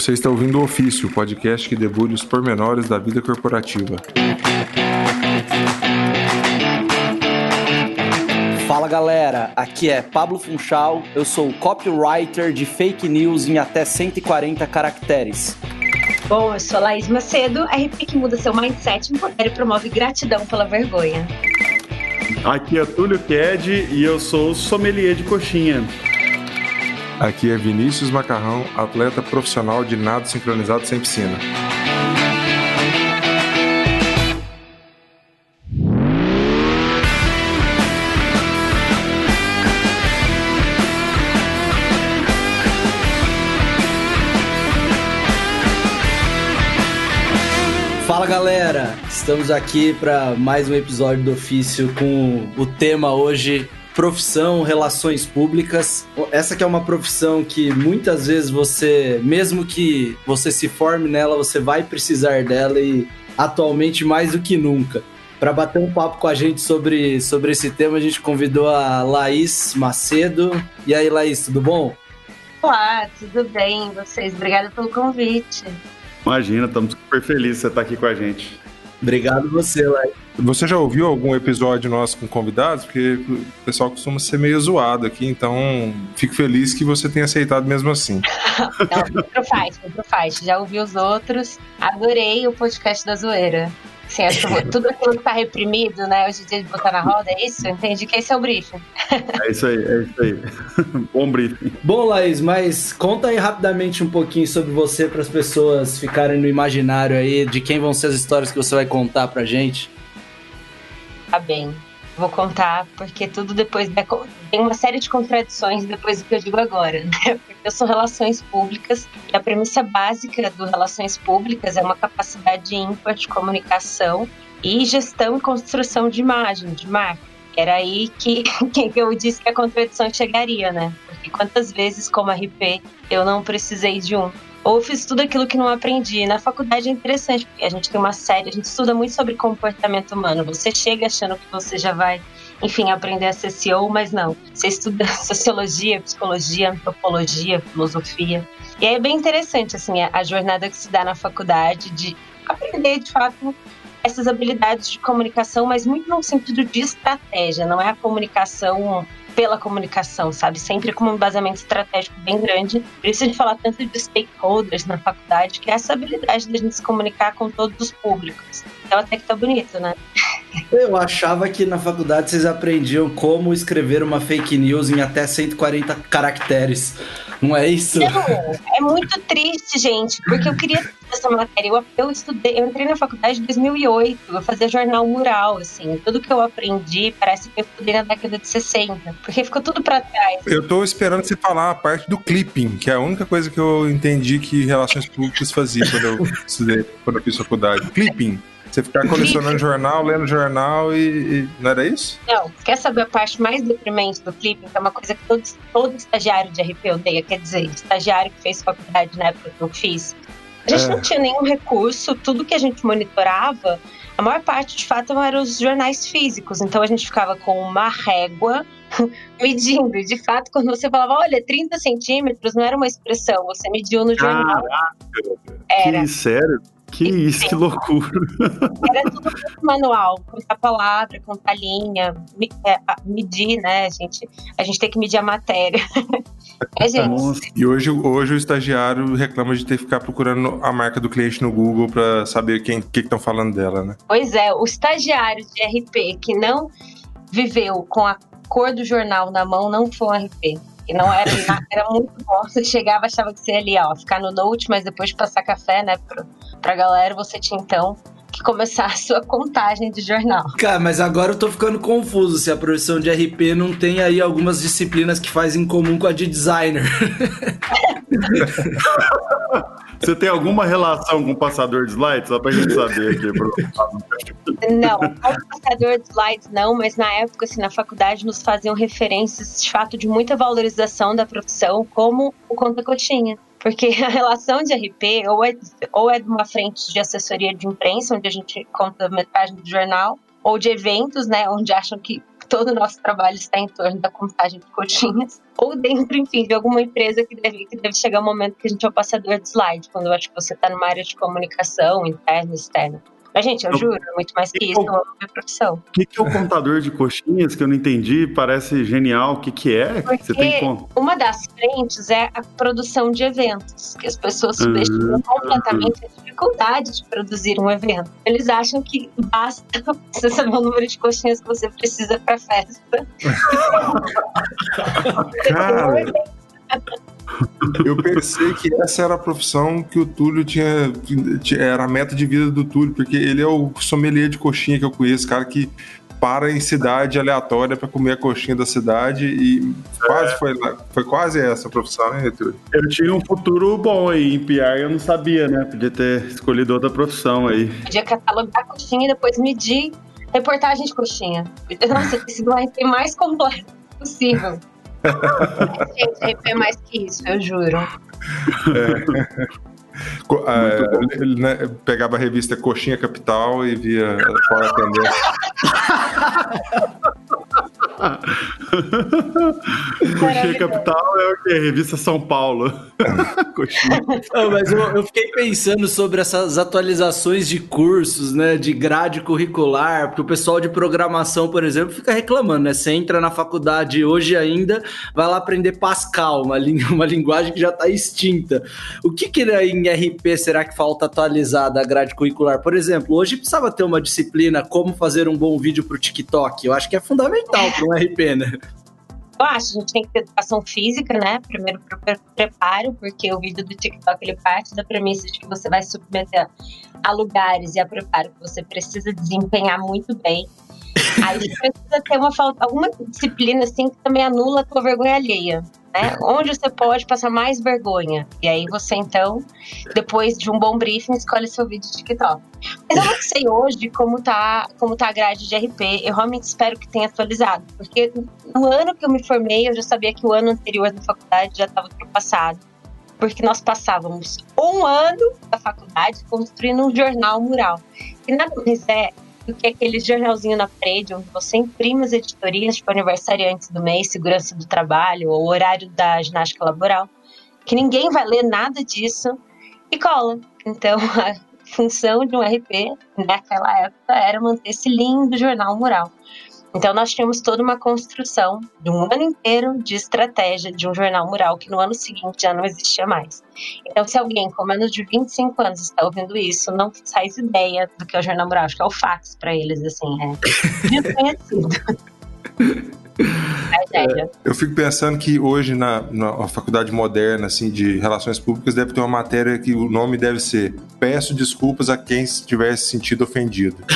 Você está ouvindo o Ofício, o podcast que debulha os pormenores da vida corporativa. Fala galera, aqui é Pablo Funchal, eu sou copywriter de fake news em até 140 caracteres. Bom, eu sou Laís Macedo, RP que muda seu mindset, empodera e promove gratidão pela vergonha. Aqui é Túlio Ked e eu sou sommelier de coxinha. Aqui é Vinícius Macarrão, atleta profissional de nado sincronizado sem piscina. Fala galera, estamos aqui para mais um episódio do ofício com o tema hoje profissão, relações públicas. Essa que é uma profissão que muitas vezes você, mesmo que você se forme nela, você vai precisar dela e atualmente mais do que nunca. Para bater um papo com a gente sobre, sobre esse tema, a gente convidou a Laís Macedo. E aí, Laís, tudo bom? Olá, tudo bem? Vocês? Obrigada pelo convite. Imagina, estamos super felizes de você estar aqui com a gente. Obrigado você, Laís. Você já ouviu algum episódio nosso com convidados? Porque o pessoal costuma ser meio zoado aqui, então fico feliz que você tenha aceitado mesmo assim. Não, foi pro fight, foi pro fight. Já ouvi os outros. Adorei o podcast da zoeira. Acho que tudo aquilo que tá reprimido, né? Hoje em dia de botar na roda, é isso? Entendi que esse é o briefing. É isso aí, é isso aí. Bom briefing. Bom, Laís, mas conta aí rapidamente um pouquinho sobre você para as pessoas ficarem no imaginário aí de quem vão ser as histórias que você vai contar pra gente. Tá bem. Vou contar, porque tudo depois da. Tem uma série de contradições depois do que eu digo agora, né? Porque eu sou relações públicas e a premissa básica do relações públicas é uma capacidade ímpar de comunicação e gestão e construção de imagem, de marca. Era aí que, que eu disse que a contradição chegaria, né? Porque quantas vezes, como RP, eu não precisei de um ou fiz tudo aquilo que não aprendi. Na faculdade é interessante, porque a gente tem uma série, a gente estuda muito sobre comportamento humano. Você chega achando que você já vai, enfim, aprender a ser CEO, mas não. Você estuda sociologia, psicologia, antropologia, filosofia. E é bem interessante, assim, a jornada que se dá na faculdade de aprender, de fato, essas habilidades de comunicação, mas muito no sentido de estratégia, não é a comunicação pela comunicação, sabe? Sempre com um embasamento estratégico bem grande. Por isso a gente fala tanto de stakeholders na faculdade, que é essa habilidade da gente se comunicar com todos os públicos. Então até que tá bonito, né? Eu achava que na faculdade vocês aprendiam como escrever uma fake news em até 140 caracteres. Não é isso? Não, é muito triste, gente, porque eu queria essa matéria. Eu, eu estudei, eu entrei na faculdade em 2008, eu fazia jornal mural, assim. Tudo que eu aprendi parece que eu estudei na década de 60, porque ficou tudo para trás. Eu tô esperando você falar a parte do clipping, que é a única coisa que eu entendi que relações públicas fazia quando eu estudei, quando eu fiz faculdade. Clipping. Você ficar colecionando jornal, lendo jornal e, e, Não era isso? Não. Quer saber a parte mais deprimente do clipe? Que é uma coisa que todo, todo estagiário de RP odeia. Quer dizer, estagiário que fez faculdade na época que eu fiz. A gente é. não tinha nenhum recurso, tudo que a gente monitorava, a maior parte de fato eram os jornais físicos. Então a gente ficava com uma régua medindo. E de fato, quando você falava, olha, 30 centímetros, não era uma expressão, você mediu no jornal. Caraca, era. Que sério? Que isso, que loucura. Era tudo manual, contar palavra, contar linha, é, medir, né, gente? A gente tem que medir a matéria. É, gente. E hoje, hoje o estagiário reclama de ter que ficar procurando a marca do cliente no Google para saber quem que estão falando dela, né? Pois é, o estagiário de RP que não viveu com a cor do jornal na mão não foi um RP. E não era, era muito bom. Você chegava, achava que você ia ali, ó, ficar no note, mas depois de passar café, né, pra, pra galera, você tinha então que começar a sua contagem de jornal. Cara, mas agora eu tô ficando confuso se a profissão de RP não tem aí algumas disciplinas que faz em comum com a de designer. Você tem alguma relação com o passador de slides? Só pra gente saber aqui. Pro... Não, o passador de slides não, mas na época, assim, na faculdade nos faziam referências de fato de muita valorização da profissão, como o Conta Coxinha. Porque a relação de RP ou é, ou é de uma frente de assessoria de imprensa, onde a gente conta metade do jornal, ou de eventos, né, onde acham que todo o nosso trabalho está em torno da contagem de coxinhas, ou dentro, enfim, de alguma empresa que deve, que deve chegar o um momento que a gente é o passador de slide, quando eu acho que você está numa área de comunicação interna e externa. Mas, gente, eu, eu juro, é muito mais que isso, eu amo minha profissão. O que, que é o contador de coxinhas que eu não entendi? Parece genial. O que, que é? Porque você tem uma das frentes é a produção de eventos, que as pessoas subestimam uhum. completamente a dificuldade de produzir um evento. Eles acham que basta você saber o número de coxinhas que você precisa para festa. Cara. Eu pensei que essa era a profissão que o Túlio tinha. Era a meta de vida do Túlio, porque ele é o sommelier de coxinha que eu conheço, cara que para em cidade aleatória para comer a coxinha da cidade e quase é. foi foi quase essa a profissão, né, Túlio? Eu tinha um futuro bom aí em PR, eu não sabia, né? Podia ter escolhido outra profissão aí. Podia catalogar a coxinha e depois medir reportagem de coxinha. Nossa, esse do RP mais completo possível. Gente, é mais que isso, eu juro. É. Uh, ele né, pegava a revista Coxinha Capital e via qual é a tendência. Coxinha Capital é o quê? Revista São Paulo. Coxinha. Não, mas eu, eu, fiquei pensando sobre essas atualizações de cursos, né? De grade curricular, porque o pessoal de programação, por exemplo, fica reclamando, né? Você entra na faculdade hoje ainda, vai lá aprender Pascal, uma, uma linguagem que já está extinta. O que, que em RP será que falta atualizar da grade curricular? Por exemplo, hoje precisava ter uma disciplina como fazer um bom vídeo para o TikTok. Eu acho que é fundamental para um RP, né? Eu acho, a gente tem que ter educação física, né? Primeiro pro preparo, porque o vídeo do TikTok ele parte da premissa de que você vai submeter a lugares e a preparo que você precisa desempenhar muito bem. Aí precisa ter uma alguma disciplina assim que também anula a tua vergonha alheia né? Onde você pode passar mais vergonha. E aí você, então, depois de um bom briefing, escolhe seu vídeo de TikTok. Mas eu não sei hoje como tá, como tá a grade de RP. Eu realmente espero que tenha atualizado. Porque no ano que eu me formei, eu já sabia que o ano anterior da faculdade já estava ultrapassado. Porque nós passávamos um ano da faculdade construindo um jornal mural. E nada mais é que aquele jornalzinho na parede onde você imprime as editorias, tipo aniversariantes do mês, segurança do trabalho, ou horário da ginástica laboral, que ninguém vai ler nada disso e cola. Então, a função de um RP naquela época era manter esse lindo jornal mural. Então, nós tínhamos toda uma construção de um ano inteiro de estratégia de um jornal mural que no ano seguinte já não existia mais. Então, se alguém com menos de 25 anos está ouvindo isso, não faz ideia do que é o jornal mural. Acho que é o fax para eles, assim, é desconhecido. É, eu fico pensando que hoje na, na faculdade moderna assim de relações públicas deve ter uma matéria que o nome deve ser Peço desculpas a quem tivesse sentido ofendido.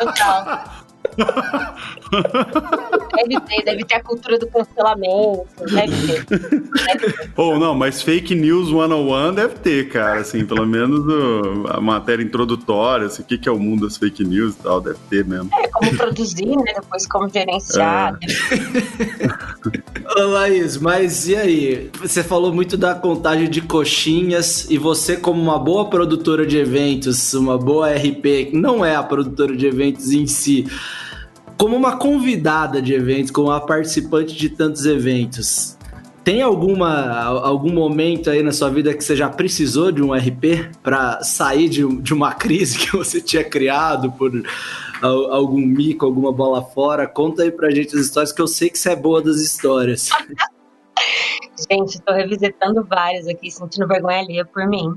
Total. Deve ter, deve ter a cultura do cancelamento, deve ter. Ou oh, não, mas fake news 101 deve ter, cara, assim, pelo menos o, a matéria introdutória, assim, o que, que é o mundo das fake news e tal, deve ter mesmo. É, como produzir, né, depois como gerenciar. É. Ô, Laís, mas e aí? Você falou muito da contagem de coxinhas e você como uma boa produtora de eventos, uma boa RP, não é a produtora de eventos em si, como uma convidada de eventos, como uma participante de tantos eventos, tem alguma algum momento aí na sua vida que você já precisou de um RP para sair de, de uma crise que você tinha criado por algum mico, alguma bola fora? Conta aí pra gente as histórias que eu sei que você é boa das histórias. gente, estou revisitando várias aqui, sentindo vergonha alheia por mim.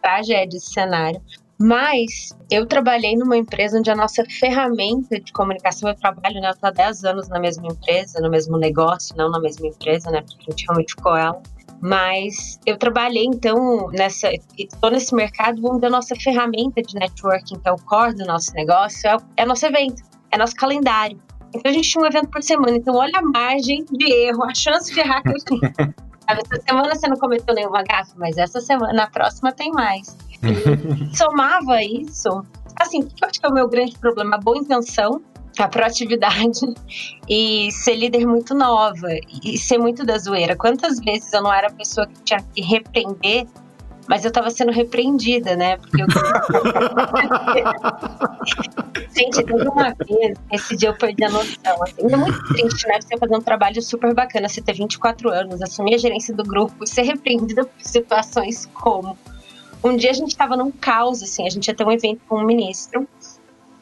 Tragédia esse cenário. Mas eu trabalhei numa empresa onde a nossa ferramenta de comunicação, eu trabalho, né? Eu tô há 10 anos na mesma empresa, no mesmo negócio, não na mesma empresa, né? Porque a gente realmente ficou ela. Mas eu trabalhei, então, nessa. Estou nesse mercado onde a nossa ferramenta de networking, que é o core do nosso negócio, é, é nosso evento, é nosso calendário. Então a gente tinha um evento por semana. Então, olha a margem de erro, a chance de errar que eu tinha. Essa semana você não cometeu nenhuma gafe, mas essa semana, na próxima tem mais. Somava isso. Assim, o que eu acho que é o meu grande problema? A boa intenção, a proatividade e ser líder muito nova e ser muito da zoeira. Quantas vezes eu não era a pessoa que tinha que repreender mas eu tava sendo repreendida, né? Porque eu... Gente, teve uma vez, esse dia eu perdi a noção, assim, é muito triste, né? Você fazer um trabalho super bacana, você ter 24 anos, assumir a gerência do grupo ser repreendida por situações como... Um dia a gente tava num caos, assim, a gente ia ter um evento com um ministro,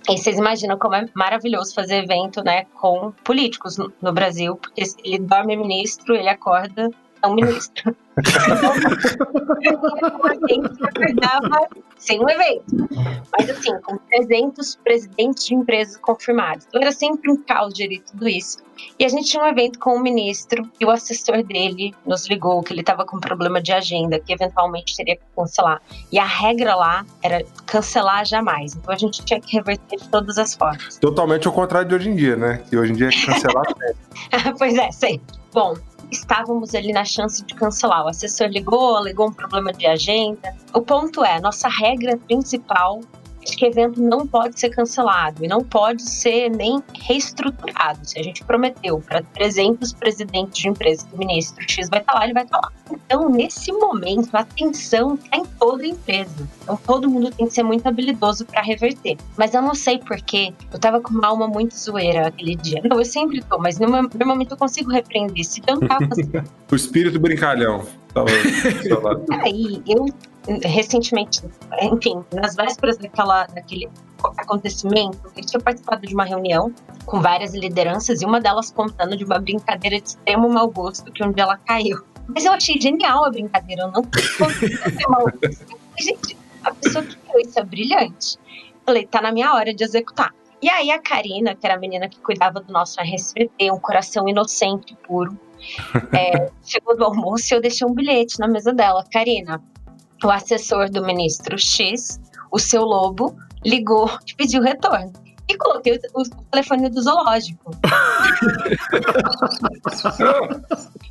e vocês imaginam como é maravilhoso fazer evento, né, com políticos no Brasil, porque ele dorme ministro, ele acorda é um ministro. a gente acordava sem um evento. Mas assim, com 300 presidentes de empresas confirmados. Então era sempre um caos gerir tudo isso. E a gente tinha um evento com o ministro e o assessor dele nos ligou que ele estava com problema de agenda, que eventualmente teria que cancelar. E a regra lá era cancelar jamais. Então a gente tinha que reverter de todas as formas. Totalmente ao contrário de hoje em dia, né? Que hoje em dia é cancelar pois é, sei. Bom, estávamos ali na chance de cancelar. O assessor ligou, alegou um problema de agenda. O ponto é, nossa regra principal de que evento não pode ser cancelado e não pode ser nem reestruturado. Se a gente prometeu para 300 presidentes de empresas que o ministro X vai estar lá, ele vai estar lá. Então, nesse momento, a atenção está em toda a empresa. Então, todo mundo tem que ser muito habilidoso para reverter. Mas eu não sei porquê, eu tava com uma alma muito zoeira aquele dia. Não, eu sempre tô, mas normalmente eu consigo repreender. Se eu não tava o espírito brincalhão. Tava Aí, eu recentemente, enfim, nas vésperas daquela, daquele acontecimento, eu tinha participado de uma reunião com várias lideranças e uma delas contando de uma brincadeira de extremo mau gosto que um dia ela caiu. Mas eu achei genial a brincadeira, eu não ter mau gosto. Gente, a pessoa que criou isso é brilhante. Falei, tá na minha hora de executar. E aí a Karina, que era a menina que cuidava do nosso RSVP, um coração inocente, puro, é, chegou do almoço e eu deixei um bilhete na mesa dela. Karina, o assessor do ministro X, o seu Lobo, ligou e pediu retorno. E coloquei o, o telefone do zoológico.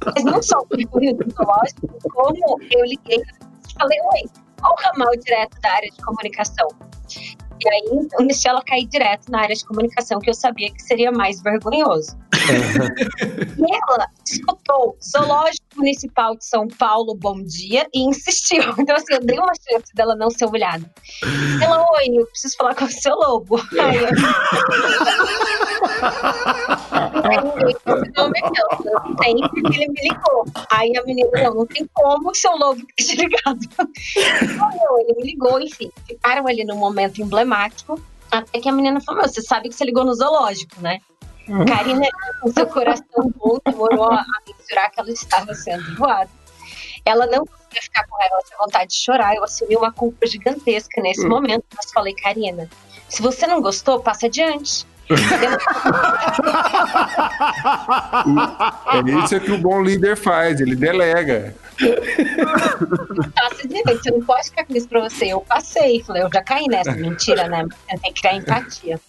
Mas não só o telefone do zoológico, como eu liguei e falei, oi, qual o ramal direto da área de comunicação? E aí, eu deixei ela cair direto na área de comunicação, que eu sabia que seria mais vergonhoso. e ela escutou Zoológico Municipal de São Paulo, bom dia, e insistiu. Então, assim, eu dei uma chance dela não ser humilhada. Ela, oi, eu preciso falar com o seu lobo. Aí eu... Não, não tem, porque ele me ligou. Aí a menina, não, não tem como o seu lobo ter te ligado. Ele me ligou, enfim. Ficaram ali num momento emblemático. Até que a menina falou: Você sabe que você ligou no zoológico, né? Karina, com seu coração bom, demorou a mensurar que ela estava sendo voada. Ela não conseguia ficar com ela, tinha vontade de chorar. Eu assumi uma culpa gigantesca nesse uhum. momento, mas falei, Karina, se você não gostou, passa adiante. é isso que o bom líder faz, ele delega. Passa adiante, você não pode ficar com isso pra você. Eu passei, falei, eu já caí nessa mentira, né? Tem que criar empatia.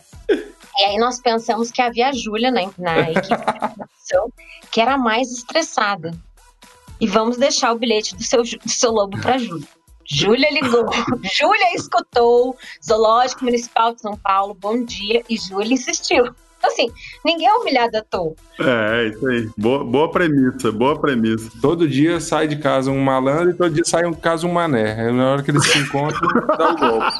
E aí nós pensamos que havia a Júlia na, na equipe de produção, que era a mais estressada. E vamos deixar o bilhete do seu, do seu lobo para Júlia. Júlia ligou, Júlia escutou, Zoológico Municipal de São Paulo, bom dia, e Júlia insistiu. Então, assim, ninguém é humilhado à toa. É, isso aí. Boa, boa premissa, boa premissa. Todo dia sai de casa um malandro e todo dia sai um caso um mané. Na hora que eles se encontram, dá o golpe.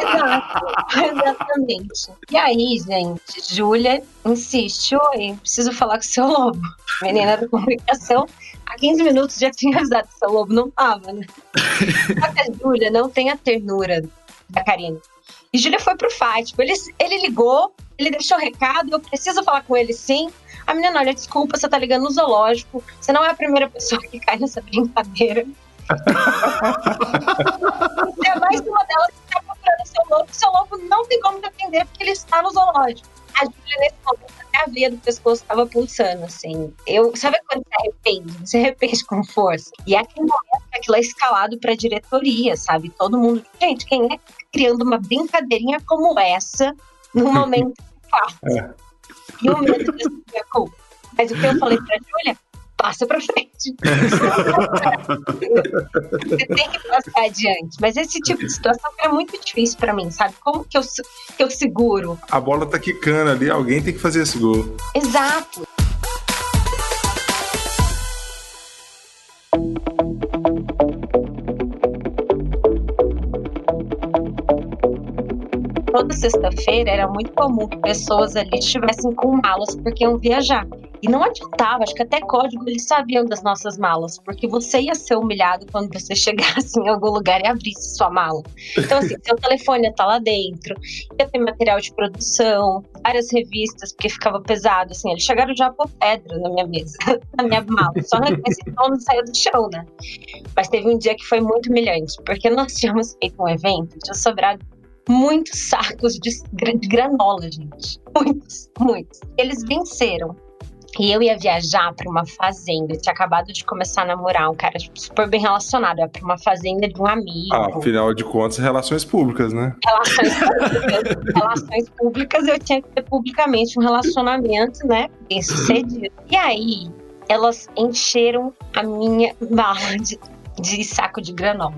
Exato, exatamente. E aí, gente, Júlia insiste: Oi, preciso falar com o seu lobo. Menina da comunicação, há 15 minutos já tinha avisado que o seu lobo não tava, né? Só que a Júlia não tem a ternura da Karina. E Júlia foi pro fight. Tipo, ele, ele ligou, ele deixou recado, eu preciso falar com ele sim. A menina, olha, desculpa, você tá ligando no zoológico, você não é a primeira pessoa que cai nessa brincadeira. é mais uma delas que está procurando seu lobo, seu lobo não tem como defender porque ele está no zoológico. A Júlia, nesse momento, a veia do pescoço estava pulsando, assim. Eu, sabe quando você arrepende? Você arrepende com força. E aquele momento aquilo é escalado para a diretoria, sabe? Todo mundo. Gente, quem é criando uma brincadeirinha como essa num momento fácil? É. E o medo de ser culpa. Mas o que eu falei pra Júlia, passa para frente. Você tem que passar adiante. Mas esse tipo de situação era muito difícil para mim, sabe? Como que eu, que eu seguro? A bola tá quicando ali, alguém tem que fazer esse gol. Exato. Toda sexta-feira era muito comum que pessoas ali estivessem com malas porque iam viajar. E não adiantava, acho que até código eles sabiam das nossas malas, porque você ia ser humilhado quando você chegasse em algum lugar e abrisse sua mala. Então, assim, seu telefone ia estar lá dentro, ia ter material de produção, várias revistas, porque ficava pesado, assim, eles chegaram já por pedra na minha mesa, na minha mala, só esse não saiu do chão, né? Mas teve um dia que foi muito humilhante, porque nós tínhamos feito um evento, tinha sobrado muitos sacos de, de granola, gente. Muitos, muitos. Eles venceram. E eu ia viajar para uma fazenda. Eu tinha acabado de começar a namorar um cara tipo, super bem relacionado. Ia para uma fazenda de um amigo. Ah, afinal de contas, relações públicas, né? Relações públicas. relações públicas, eu tinha que ter publicamente um relacionamento, né? Bem sucedido. E aí, elas encheram a minha mala de, de saco de granola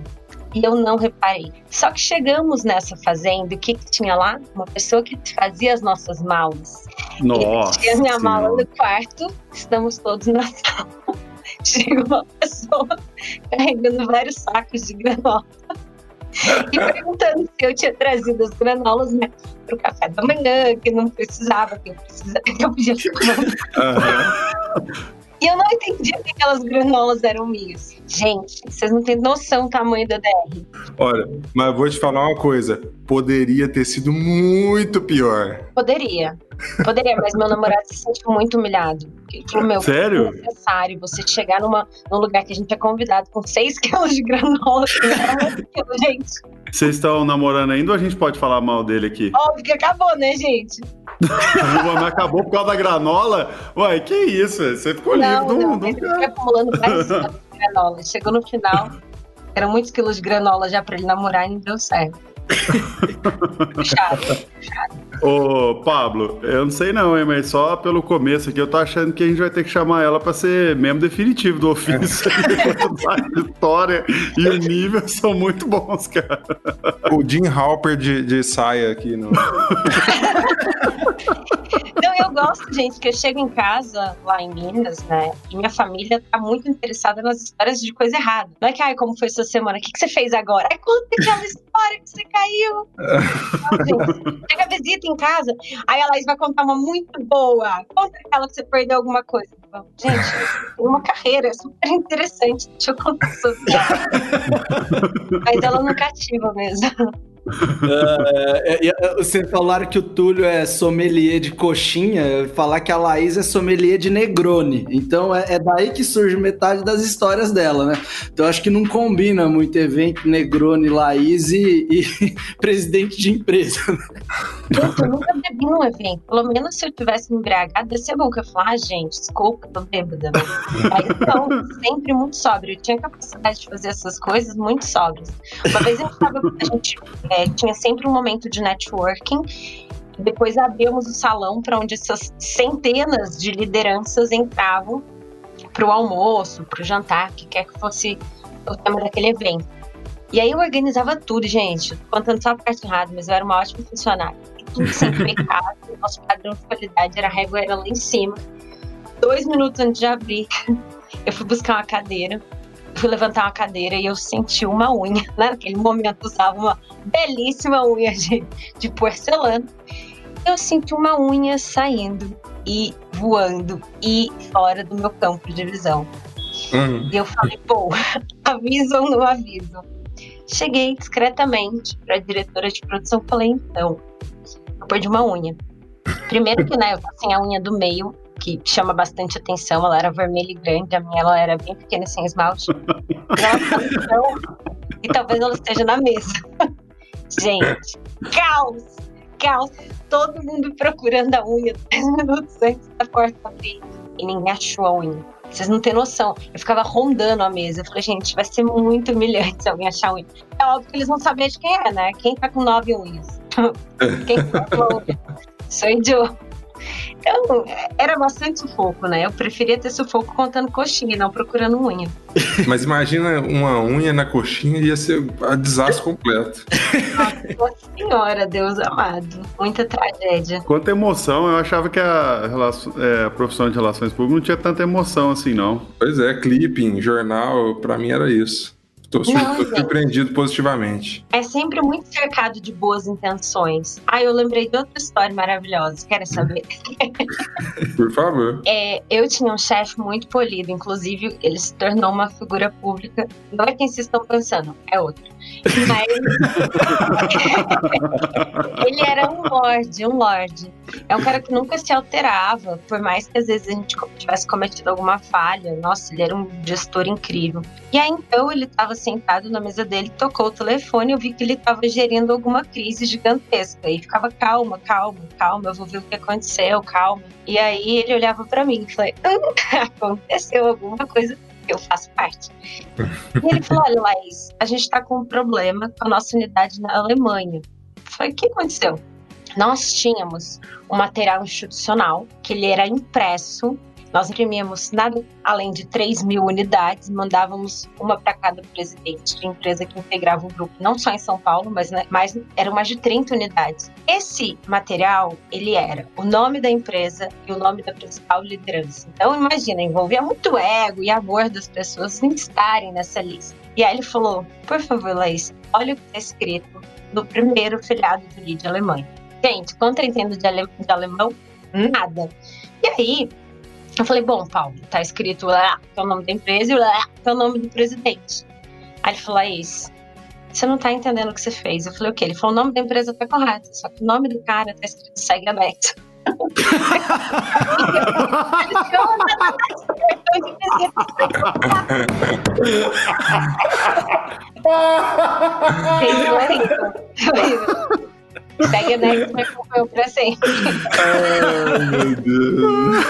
e eu não reparei. Só que chegamos nessa fazenda, o que, que tinha lá? Uma pessoa que fazia as nossas malas. Nossa. Tinha minha mala no quarto, estamos todos na sala. Chega uma pessoa carregando vários sacos de granola. e perguntando se eu tinha trazido as granolas né, para o café da manhã, que não precisava, que eu, precisava, que eu podia ficar. Uhum. E eu não entendia que aquelas granolas eram minhas. Gente, vocês não têm noção do tamanho da DR. Olha, mas vou te falar uma coisa. Poderia ter sido muito pior. Poderia. Poderia, mas meu namorado se sentiu muito humilhado. Ele falou, meu, Sério? é necessário você chegar numa, num lugar que a gente é convidado com 6 quilos de granola. gente. Vocês estão namorando ainda ou a gente pode falar mal dele aqui? Óbvio que acabou, né, gente? Mas acabou por causa da granola? Uai, que isso? Você ficou não, livre. Não, não, ele foi acumulando de granola. Chegou no final, eram muitos quilos de granola já pra ele namorar e não deu certo. Chato, chato. Ô, Pablo, eu não sei não, hein, mas só pelo começo aqui eu tô achando que a gente vai ter que chamar ela pra ser membro definitivo do ofício. a história e o nível são muito bons, cara. O Jim Halper de, de saia aqui no. Então, eu gosto, gente, que eu chego em casa, lá em Minas, né? E minha família tá muito interessada nas histórias de coisa errada. Não é que, ai, como foi sua semana? O que, que você fez agora? É conta aquela história que você caiu. Gente, chega a visita em casa, aí a Laís vai contar uma muito boa. Conta aquela que você perdeu alguma coisa. Gente, uma carreira super interessante. Deixa eu contar sobre ela. Mas ela não cativa mesmo. Uh, vocês falaram que o Túlio é sommelier de coxinha, falar que a Laís é sommelier de Negroni. Então é, é, daí que surge metade das histórias dela, né? Então acho que não combina muito evento Negroni, Laís e, e presidente de empresa. Gente, eu nunca bebi num evento. Pelo menos se eu tivesse embriagado, ia ser bom que eu falar, ah, gente, desculpa, tô bêbada. Mas então, sempre muito sóbrio. Eu tinha capacidade de fazer essas coisas muito sóbrias. Uma vez eu estava, a gente é, tinha sempre um momento de networking. Depois abrimos o salão para onde essas centenas de lideranças entravam para o almoço, para o jantar, que quer que fosse o tema daquele evento. E aí eu organizava tudo, gente. Contando só a parte errada, mas eu era uma ótima funcionária. Tudo sempre impecável. Nosso padrão de qualidade era a régua era lá em cima. Dois minutos antes de abrir, eu fui buscar uma cadeira fui levantar uma cadeira e eu senti uma unha. Né? Naquele momento usava uma belíssima unha de, de porcelana. Eu senti uma unha saindo e voando e fora do meu campo de visão. Uhum. E eu falei, pô, aviso ou não aviso? Cheguei discretamente para a diretora de produção falei, então, eu perdi uma unha. Primeiro que, né, eu sem a unha do meio, que chama bastante atenção. Ela era vermelha e grande, a minha ela era bem pequena sem esmalte. e talvez ela esteja na mesa. Gente, caos! Caos! Todo mundo procurando a unha 10 minutos antes da porta abrir. E ninguém achou a unha. Vocês não têm noção. Eu ficava rondando a mesa. Eu falei, gente, vai ser muito humilhante se alguém achar unha. É óbvio que eles vão saber de quem é, né? Quem tá com nove unhas? quem tá com uma unha? Sou idiota. Então, era bastante sufoco, né? Eu preferia ter sufoco contando coxinha, não procurando unha. Mas imagina uma unha na coxinha, ia ser um desastre completo. Nossa senhora, Deus amado. Muita tragédia. Quanta emoção, eu achava que a, relação, é, a profissão de relações públicas não tinha tanta emoção assim, não. Pois é, clipping, jornal, pra mim era isso. Gente. surpreendido positivamente. É sempre muito cercado de boas intenções. Ah, eu lembrei de outra história maravilhosa. Querem saber? Por favor. É, eu tinha um chefe muito polido, inclusive ele se tornou uma figura pública. Não é quem vocês estão pensando, é outro. Mas ele era um lorde, um lorde. É um cara que nunca se alterava, por mais que às vezes a gente tivesse cometido alguma falha. Nossa, ele era um gestor incrível. E aí então ele estava sentado na mesa dele, tocou o telefone, eu vi que ele estava gerindo alguma crise gigantesca. E ficava calma, calma, calma, eu vou ver o que aconteceu, calma. E aí ele olhava para mim e falei: "Hum, aconteceu alguma coisa eu faço parte. E ele falou: olha, Laís, a gente está com um problema com a nossa unidade na Alemanha. Falei: o que aconteceu? Nós tínhamos um material institucional que ele era impresso. Nós imprimíamos nada além de 3 mil unidades, mandávamos uma para cada presidente de empresa que integrava o grupo, não só em São Paulo, mas, né, mas eram mais de 30 unidades. Esse material, ele era o nome da empresa e o nome da principal liderança. Então, imagina, envolvia muito ego e amor das pessoas em estarem nessa lista. E aí ele falou, por favor, Laís, olha o que está escrito no primeiro filiado do LID Alemanha. Gente, quanto eu entendo de, ale- de alemão, nada. E aí, eu falei, bom, Paulo, tá escrito lá, que é o nome da empresa, e lá, que é o nome do presidente. Aí ele falou, Laís, você não tá entendendo o que você fez. Eu falei, o quê? Ele falou, o nome da empresa tá correto, só que o nome do cara tá escrito segue anexo. Ele falou, "Não, não, não, Segue anexo, me acompanhou pra sempre. Ai, meu Deus.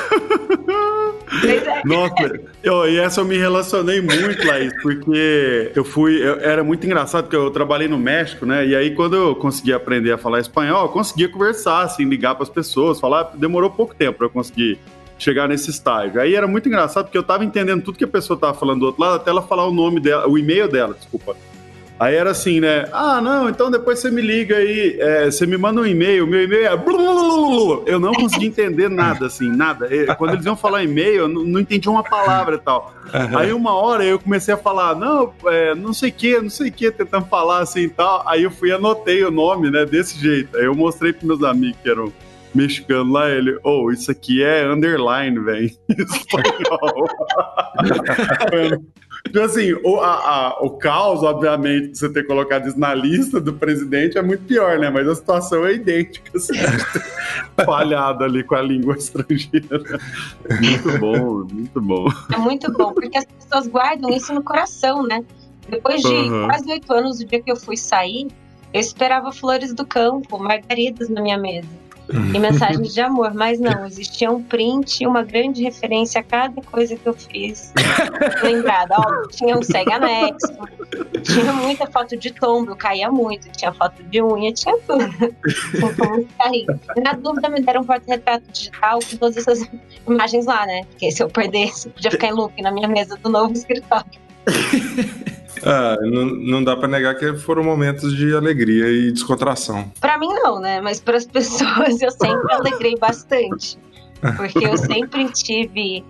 É. Nossa, eu, e essa eu me relacionei muito, Laís, porque eu fui. eu- era muito engraçado, porque eu trabalhei no México, né? E aí, quando eu consegui aprender a falar espanhol, eu conseguia conversar, assim, ligar para as pessoas, falar. Demorou pouco tempo para eu conseguir chegar nesse estágio. Aí era muito engraçado, porque eu tava entendendo tudo que a pessoa tava falando do outro lado, até ela falar o nome dela, o e-mail dela, desculpa. Aí era assim, né? Ah, não, então depois você me liga aí, é, você me manda um e-mail, meu e-mail é. Eu não consegui entender nada, assim, nada. Quando eles iam falar e-mail, eu não, entendi uma palavra e tal. Aí uma hora eu comecei a falar, não, é, não sei o que, não sei o que, tentando falar assim e tal. Aí eu fui e anotei o nome, né, desse jeito. Aí eu mostrei pros meus amigos que eram mexicanos lá, ele, oh, isso aqui é underline, velho, espanhol. Então, assim, o, a, a- o caos, obviamente, de você ter colocado isso na lista do presidente é muito pior, né? Mas a situação é idêntica, assim, falhado ali com a língua estrangeira. Muito bom, muito bom. É muito bom, porque as pessoas guardam isso no coração, né? Depois de Uhum. quase oito anos, o dia que eu fui sair, eu esperava flores do campo, margaridas na minha mesa. E mensagens de amor, mas não, existia um print e uma grande referência a cada coisa que eu fiz. Lembrada, ó, tinha um segue anexo, tinha muita foto de tombo, eu caía muito, tinha foto de unha, tinha tudo. Na dúvida, me deram um porta-retrato digital com todas essas imagens lá, né? Porque se eu perdesse, podia ficar em loop na minha mesa do novo escritório. Ah, não, não dá pra negar que foram momentos de alegria e descontração. Pra mim, não, né? Mas para as pessoas eu sempre alegrei bastante. Porque eu sempre tive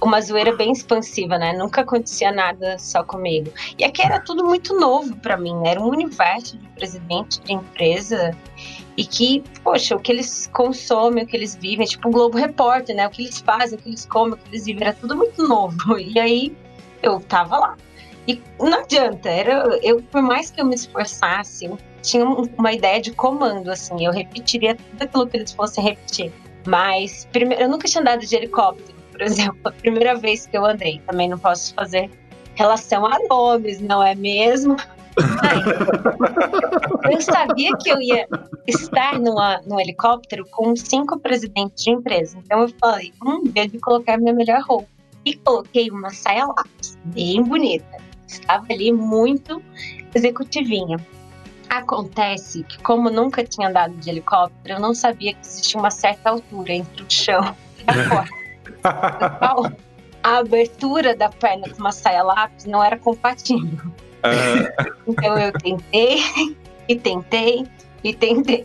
uma zoeira bem expansiva, né? Nunca acontecia nada só comigo. E aqui era tudo muito novo pra mim, né? Era um universo de presidente de empresa e que, poxa, o que eles consomem, o que eles vivem, tipo um Globo Repórter, né? O que eles fazem, o que eles comem, o que eles vivem, era tudo muito novo. E aí eu tava lá. E não adianta, era, eu, por mais que eu me esforçasse, eu tinha um- uma ideia de comando, assim, eu repetiria tudo aquilo que eles fossem repetir. Mas, primeiro, eu nunca tinha andado de helicóptero, por exemplo, a primeira vez que eu andei, também não posso fazer relação a nomes, não é mesmo? Ai, eu sabia que eu ia estar numa, num helicóptero com cinco presidentes de empresa. Então eu falei, hum, dia de colocar minha melhor roupa. E coloquei uma saia lápis, bem bonita. Estava ali muito executivinha. Acontece que, como nunca tinha andado de helicóptero, eu não sabia que existia uma certa altura entre o chão e a porta. Então, a abertura da perna com uma saia lápis não era compatível. Ah, Então eu tentei, e tentei, e tentei.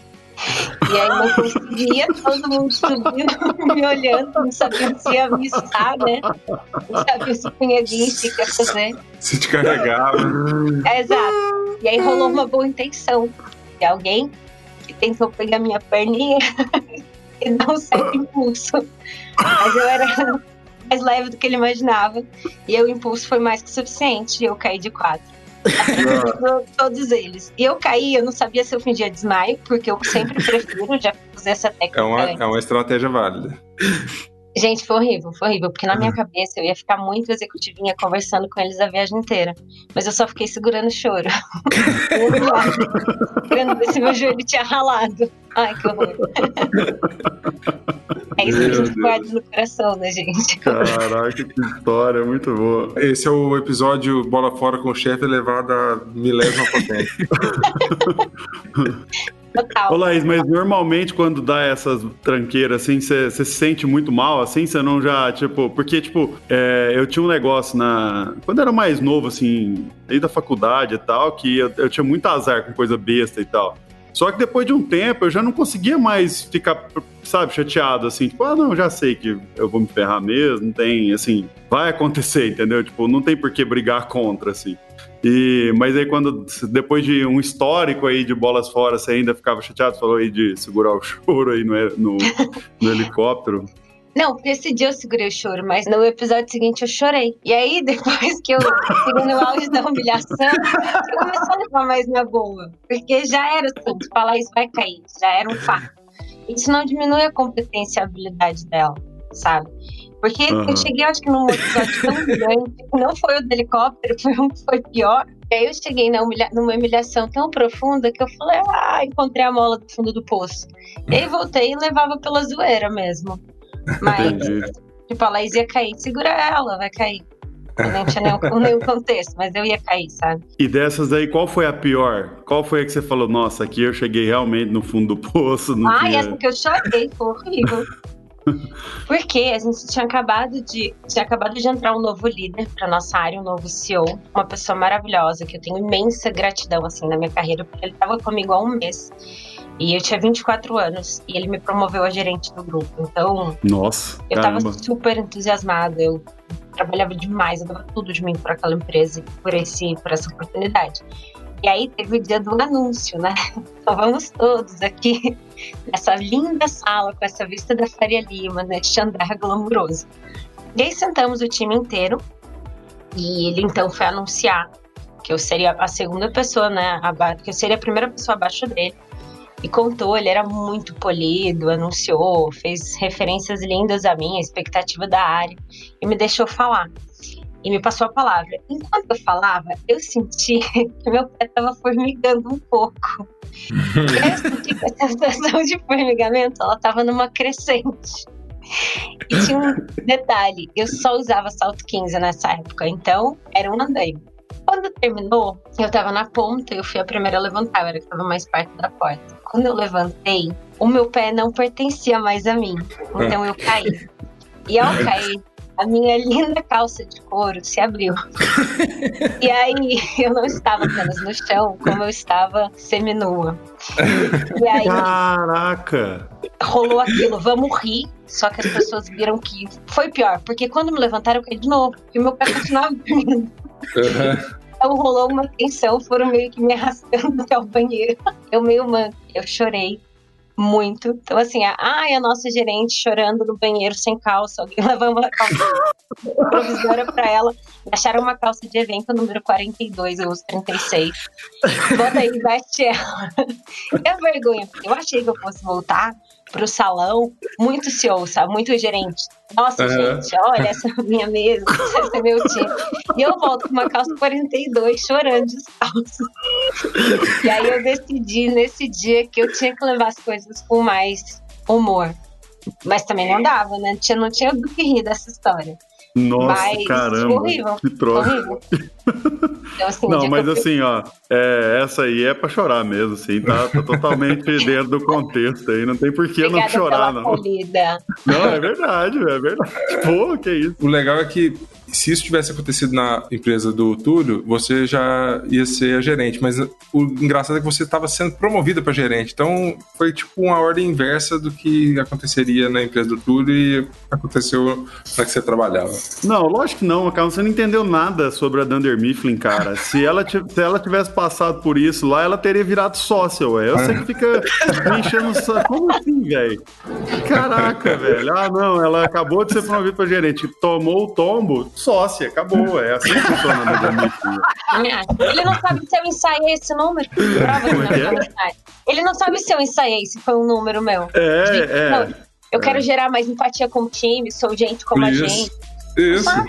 E aí não conseguia, todo mundo subindo, me olhando, não sabia se ia me estar, né? Não sabia se punha guincho, o que ia fazer. Se te carregava. É, exato. E aí rolou uma boa intenção de alguém que tentou pegar minha perninha e dar um certo impulso. Mas eu era mais leve do que ele imaginava. E o impulso foi mais que suficiente. E eu caí de quatro. Todos eles. E eu caí, eu não sabia se eu fingia desmaio, porque eu sempre prefiro já fazer essa técnica. É uma, antes. é uma estratégia válida. Gente, foi horrível, foi horrível, porque na minha cabeça eu ia ficar muito executivinha conversando com eles a viagem inteira. Mas eu só fiquei segurando o choro. Querendo ver se meu joelho tinha ralado. Ai, que horror. É isso que a Meu gente Deus. guarda no coração, né, gente? Caraca, que história, muito boa. Esse é o episódio Bola Fora com o chefe elevado a milésima potência. Total. Ô Laís, mas normalmente quando dá essas tranqueiras assim, você se sente muito mal, assim, você não já, tipo, porque, tipo, é, eu tinha um negócio na. Quando eu era mais novo, assim, aí da faculdade e tal, que eu, eu tinha muito azar com coisa besta e tal. Só que depois de um tempo eu já não conseguia mais ficar, sabe, chateado, assim, tipo, ah, não, já sei que eu vou me ferrar mesmo, não tem, assim, vai acontecer, entendeu? Tipo, não tem por que brigar contra, assim. E, mas aí quando, depois de um histórico aí de bolas fora, você ainda ficava chateado, falou aí de segurar o choro aí no, no, no helicóptero. Não, porque esse dia eu segurei o choro, mas no episódio seguinte eu chorei. E aí, depois que eu cheguei no auge da humilhação, eu comecei a levar mais na boa. Porque já era assim, de falar isso vai cair, já era um fato. Isso não diminui a competência e a habilidade dela, sabe? Porque Aham. eu cheguei, acho que num episódio tão grande, que não foi o do helicóptero, foi um que foi pior. E aí eu cheguei humilha- numa humilhação tão profunda que eu falei, ah, encontrei a mola do fundo do poço. E aí voltei e levava pela zoeira mesmo. Mas, Entendi. tipo, a Laís ia cair, segura ela, vai cair. Eu não tinha nenhum, nenhum contexto, mas eu ia cair, sabe? E dessas aí, qual foi a pior? Qual foi a que você falou, nossa, aqui eu cheguei realmente no fundo do poço, não Ai, tinha... essa que eu chorei, foi horrível. Porque a gente tinha acabado de tinha acabado de entrar um novo líder para nossa área, um novo CEO, uma pessoa maravilhosa que eu tenho imensa gratidão assim na minha carreira, porque ele estava comigo há um mês. E eu tinha 24 anos e ele me promoveu a gerente do grupo. Então, Nossa, eu caramba. tava super entusiasmada, eu trabalhava demais, eu dava tudo de mim para aquela empresa, e por, esse, por essa oportunidade. E aí teve o dia do anúncio, né? Então vamos todos aqui nessa linda sala com essa vista da Faria Lima, neste andar glamouroso. E aí sentamos o time inteiro e ele então foi anunciar que eu seria a segunda pessoa, né? Que eu seria a primeira pessoa abaixo dele. E contou, ele era muito polido, anunciou, fez referências lindas a mim, a expectativa da área, e me deixou falar. E me passou a palavra. Enquanto eu falava, eu senti que meu pé estava formigando um pouco. eu senti que essa sensação de formigamento, ela estava numa crescente. E tinha um detalhe, eu só usava salto 15 nessa época, então era um andaime. Quando terminou, eu tava na ponta e eu fui a primeira a levantar, eu era que tava mais perto da porta. Quando eu levantei, o meu pé não pertencia mais a mim, então eu caí. E ao cair, a minha linda calça de couro se abriu. E aí eu não estava apenas no chão, como eu estava seminua. E aí Caraca! rolou aquilo, vamos rir. Só que as pessoas viram que foi pior, porque quando me levantaram, eu caí de novo, e meu pé continuava Então rolou uma tensão, foram meio que me arrastando até o banheiro. Eu meio manca, eu chorei muito. Então, assim, a, a nossa gerente chorando no banheiro sem calça, alguém levando a calça provisória pra ela. Acharam uma calça de evento número 42, eu uso 36. Bota aí, veste ela. É vergonha, porque eu achei que eu fosse voltar pro salão muito CEO, sabe? Muito gerente. Nossa, Aham. gente, olha essa minha mesa, esse é meu time. E eu volto com uma calça 42, chorando descalço. E aí eu decidi nesse dia que eu tinha que levar as coisas com mais humor. Mas também não dava, né? Tinha, não tinha do que rir dessa história. Nossa, Mas caramba! horrível. Que troço! Horrível. Então, assim, Não, mas eu assim, ó, é, essa aí é pra chorar mesmo, assim, tá, tá totalmente dentro do contexto aí, não tem por que não chorar, pela não. polida. Não, é verdade, é verdade. Pô, que isso. O legal é que se isso tivesse acontecido na empresa do Túlio, você já ia ser a gerente. Mas o engraçado é que você estava sendo promovida para gerente. Então foi tipo uma ordem inversa do que aconteceria na empresa do Túlio e aconteceu na que você trabalhava. Não, lógico que não, cara. Você não entendeu nada sobre a Dunder Mifflin, cara. Se ela, se ela tivesse passado por isso lá, ela teria virado sócia, ué. Eu sei que fica me enchendo. Como assim, velho? Caraca, velho. Ah, não, ela acabou de ser promovida para gerente. Tomou o tombo, sócia, acabou. É assim que funciona a Dunder Mifflin. Ele não sabe se eu ensaiei esse número. Prova Como é é? Ele não sabe se eu ensaiei, se foi um número meu. É, Gente, é. não, eu quero gerar mais empatia com o time, sou gente como a Isso. gente. Isso.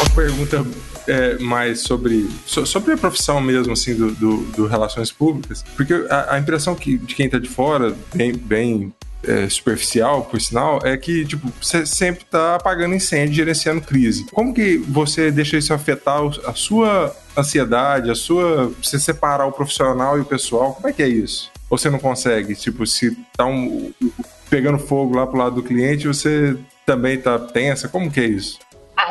Uma pergunta é, mais sobre, so- sobre a profissão mesmo, assim, do, do, do Relações Públicas, porque a, a impressão que, de quem tá de fora, bem, bem é, superficial, por sinal, é que, tipo, você sempre tá apagando incêndio, gerenciando crise. Como que você deixa isso afetar a sua ansiedade, a sua... você separar o profissional e o pessoal? Como é que é isso? Ou você não consegue? Tipo, se tá um, pegando fogo lá pro lado do cliente, você também tá tensa? Como que é isso?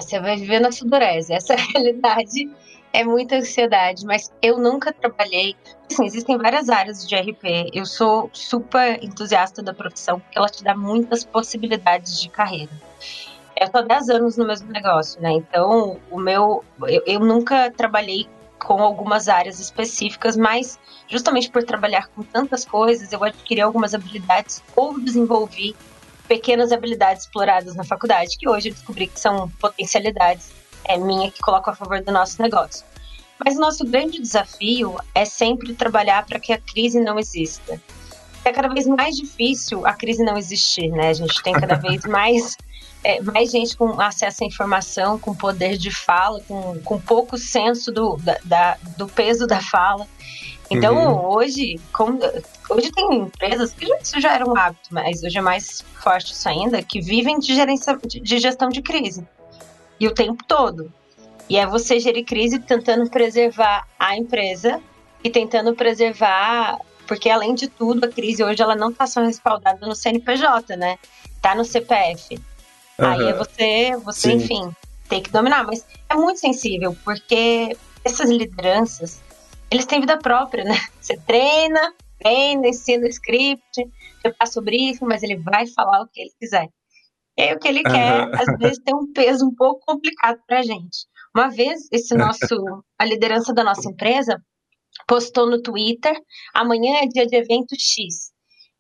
Você vai viver na sudorese. Essa realidade é muita ansiedade, mas eu nunca trabalhei. Assim, existem várias áreas de RP. Eu sou super entusiasta da profissão porque ela te dá muitas possibilidades de carreira. Eu tô há 10 anos no mesmo negócio, né? Então, o meu. Eu, eu nunca trabalhei com algumas áreas específicas, mas justamente por trabalhar com tantas coisas, eu adquiri algumas habilidades ou desenvolvi pequenas habilidades exploradas na faculdade, que hoje eu descobri que são potencialidades é, minha que coloco a favor do nosso negócio. Mas o nosso grande desafio é sempre trabalhar para que a crise não exista. É cada vez mais difícil a crise não existir, né? A gente tem cada vez mais, é, mais gente com acesso à informação, com poder de fala, com, com pouco senso do, da, da- do peso da fala. Então, Uhum. hoje, hoje tem empresas que já- isso já era um hábito, mas hoje é mais forte isso ainda, que vivem de, gerência, de, gestão de crise. E o tempo todo. E é você gerir crise tentando preservar a empresa e tentando preservar, porque além de tudo, a crise hoje ela não está só respaldada no CNPJ, né? Tá no CPF. Aí é você, você Sim. enfim, tem que dominar. Mas é muito sensível, porque essas lideranças, eles têm vida própria, né? Você treina, treina, ensina o script, você passa o briefing, mas ele vai falar o que ele quiser. E aí o que ele quer, às vezes, tem um peso um pouco complicado pra gente. Uma vez, esse nosso, a liderança da nossa empresa postou no Twitter, amanhã é dia de evento X.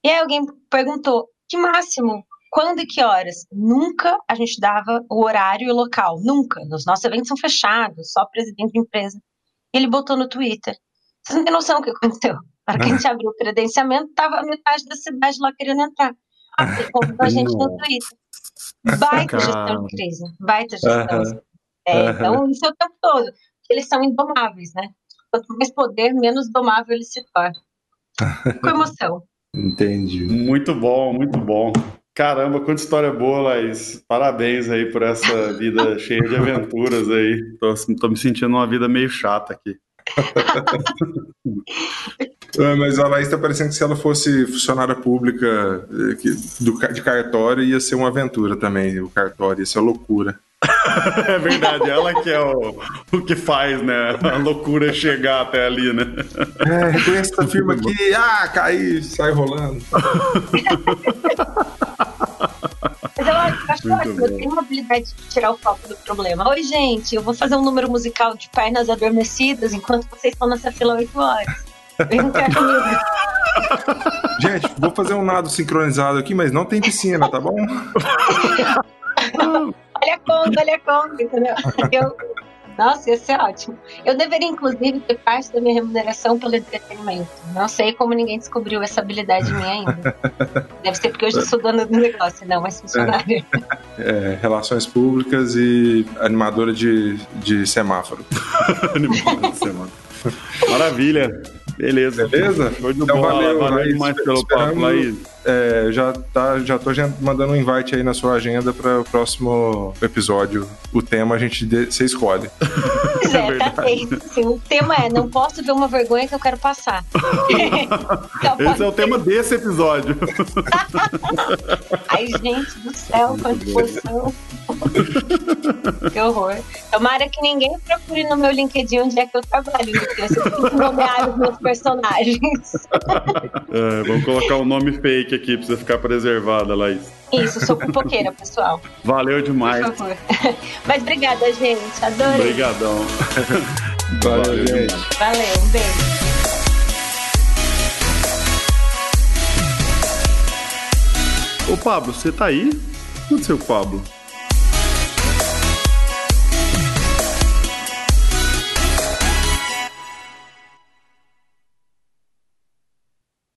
E aí alguém perguntou, que máximo, quando e que horas? Nunca a gente dava o horário e o local, nunca. Os nossos eventos são fechados, só presidente de empresa. Ele botou no Twitter. Vocês não têm noção do que aconteceu. Na hora que a gente abriu o credenciamento, tava a metade da cidade lá querendo entrar. Ele convidou a gente no. Twitter. Baita gestão Cara. de crise. Baita gestão. Aham. É. Então, isso é o tempo todo. Eles são indomáveis, né? Quanto mais poder, menos domável eles se tornam. Com emoção. Entendi. Muito bom, muito bom. Caramba, quanta história boa, Laís. Parabéns aí por essa vida cheia de aventuras aí. Tô, tô me sentindo uma vida meio chata aqui. É, Mas a Laís tá parecendo que se ela fosse funcionária pública eh, de cartório, ia ser uma aventura também. O cartório ia ser uma loucura. É verdade, ela que é o, o que faz, né? A loucura chegar até ali, né? É, reconheço essa firma aqui. Ah, caí, sai rolando. Mas eu acho, ótimo, eu tenho uma habilidade de tirar o foco do problema. Oi, gente, eu vou fazer um número musical de pernas adormecidas enquanto vocês estão nessa fila 8 horas. Vem cá comigo. Gente, vou fazer um nado sincronizado aqui, mas não tem piscina, tá bom? Olha a conta, olha a conta, entendeu? Eu, nossa, ia ser ótimo. Eu deveria, inclusive, ter parte da minha remuneração pelo entretenimento. Não sei como ninguém descobriu essa habilidade minha ainda. Deve ser porque eu já sou dona do negócio, não, mas funcionário. É, relações públicas e animadora de, de semáforo. Animal de semana. Maravilha. Beleza. Beleza? Show de Então bola. valeu, Valeu demais pelo papo, Esperamos- Laís. É, já, tá, já tô mandando um invite aí na sua agenda para o próximo episódio. O tema a gente você escolhe. Pois é, tá feito. Assim, o tema é: não posso ver uma vergonha que eu quero passar. então, Esse é o tema desse episódio. Ai, gente do céu, quanta disposição. que horror. Tomara que ninguém procure no meu LinkedIn onde é que eu trabalho, porque eu sempre nomear os meus personagens. É, vamos colocar um nome fake aqui pra você ficar preservada, Laís. Isso, sou pipoqueira, pessoal. Valeu demais. Por favor. Mas obrigada, gente. Adorei. Obrigadão. Valeu, Valeu gente. Valeu, um beijo. Ô Pablo, você tá aí? O que aconteceu, Pablo?